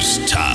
Mars time.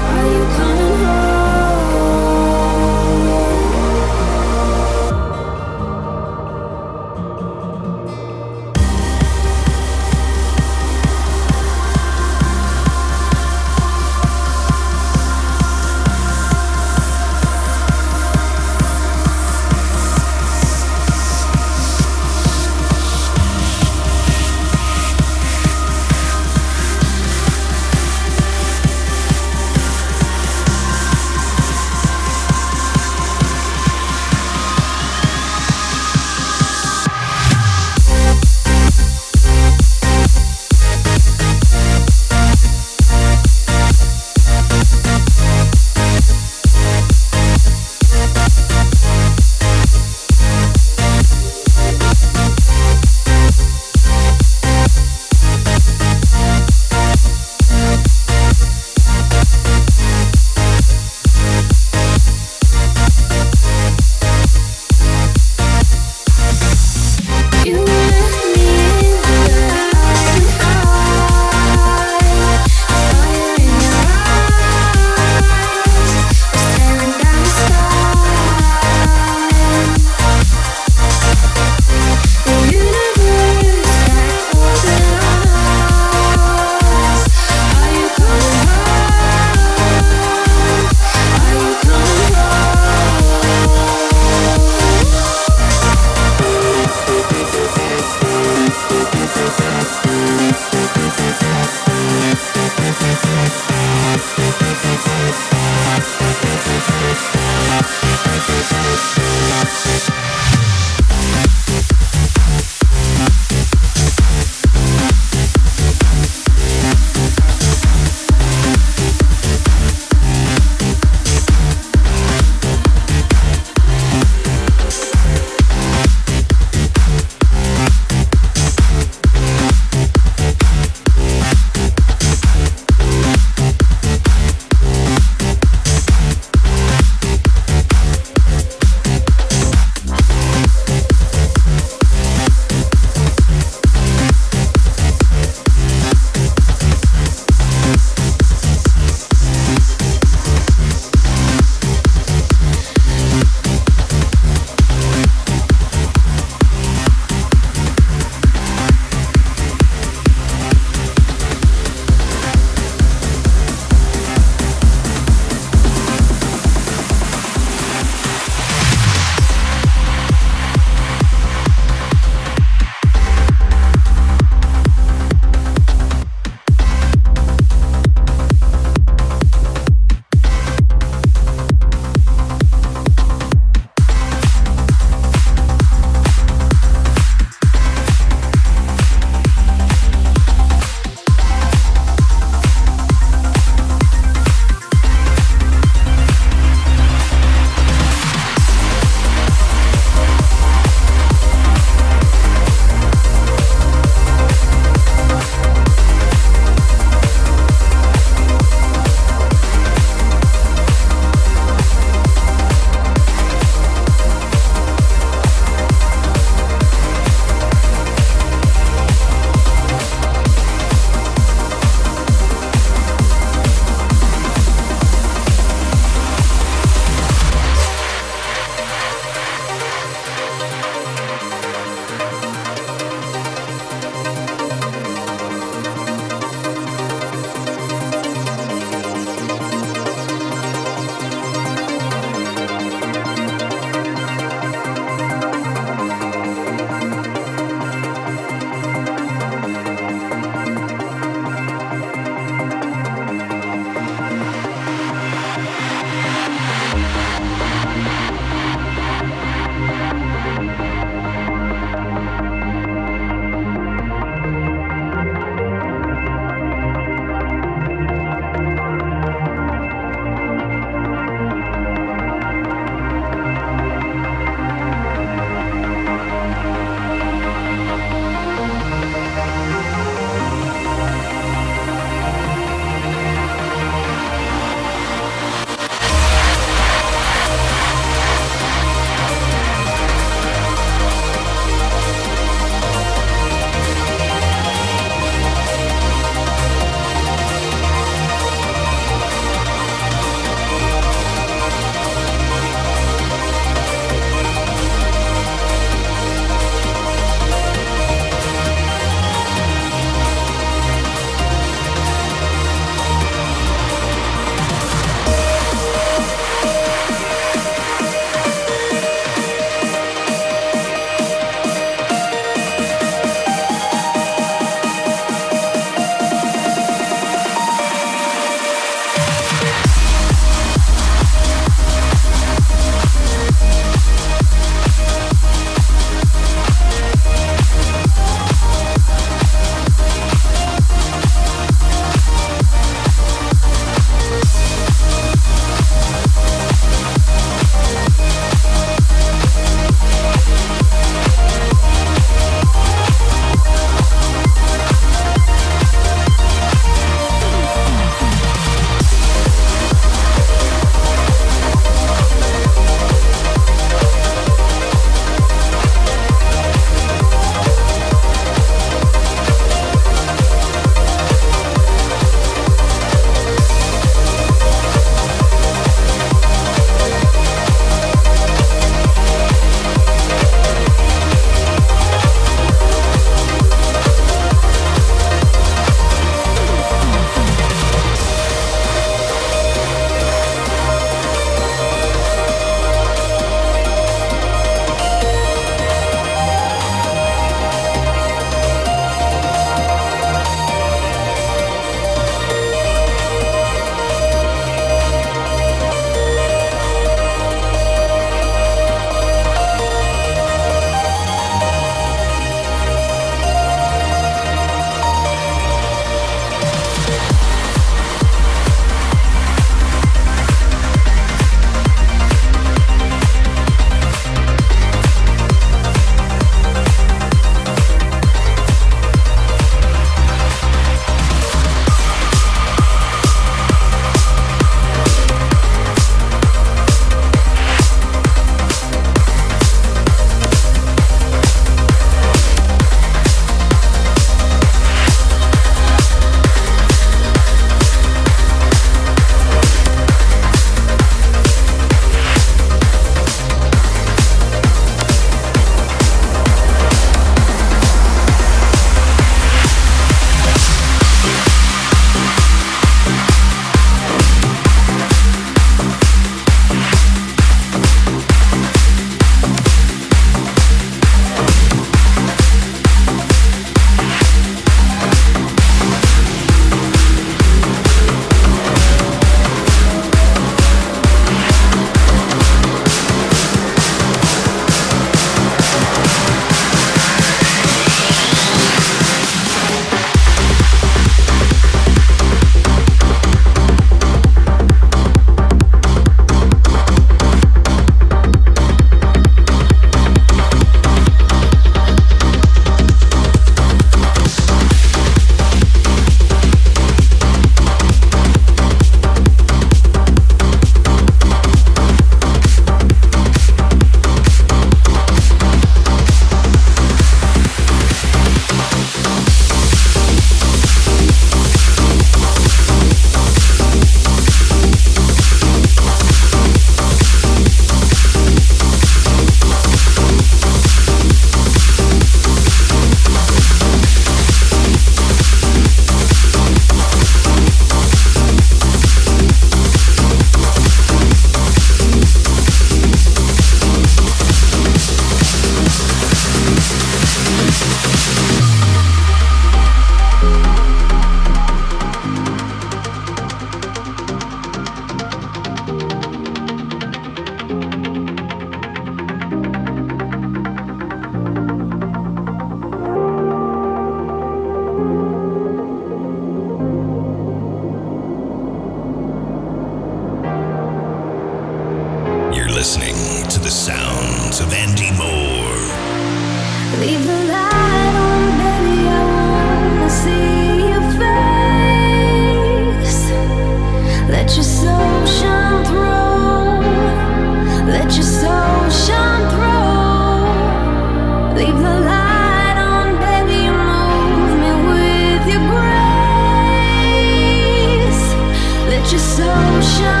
我想。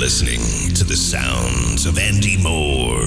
Listening to the sounds of Andy Moore.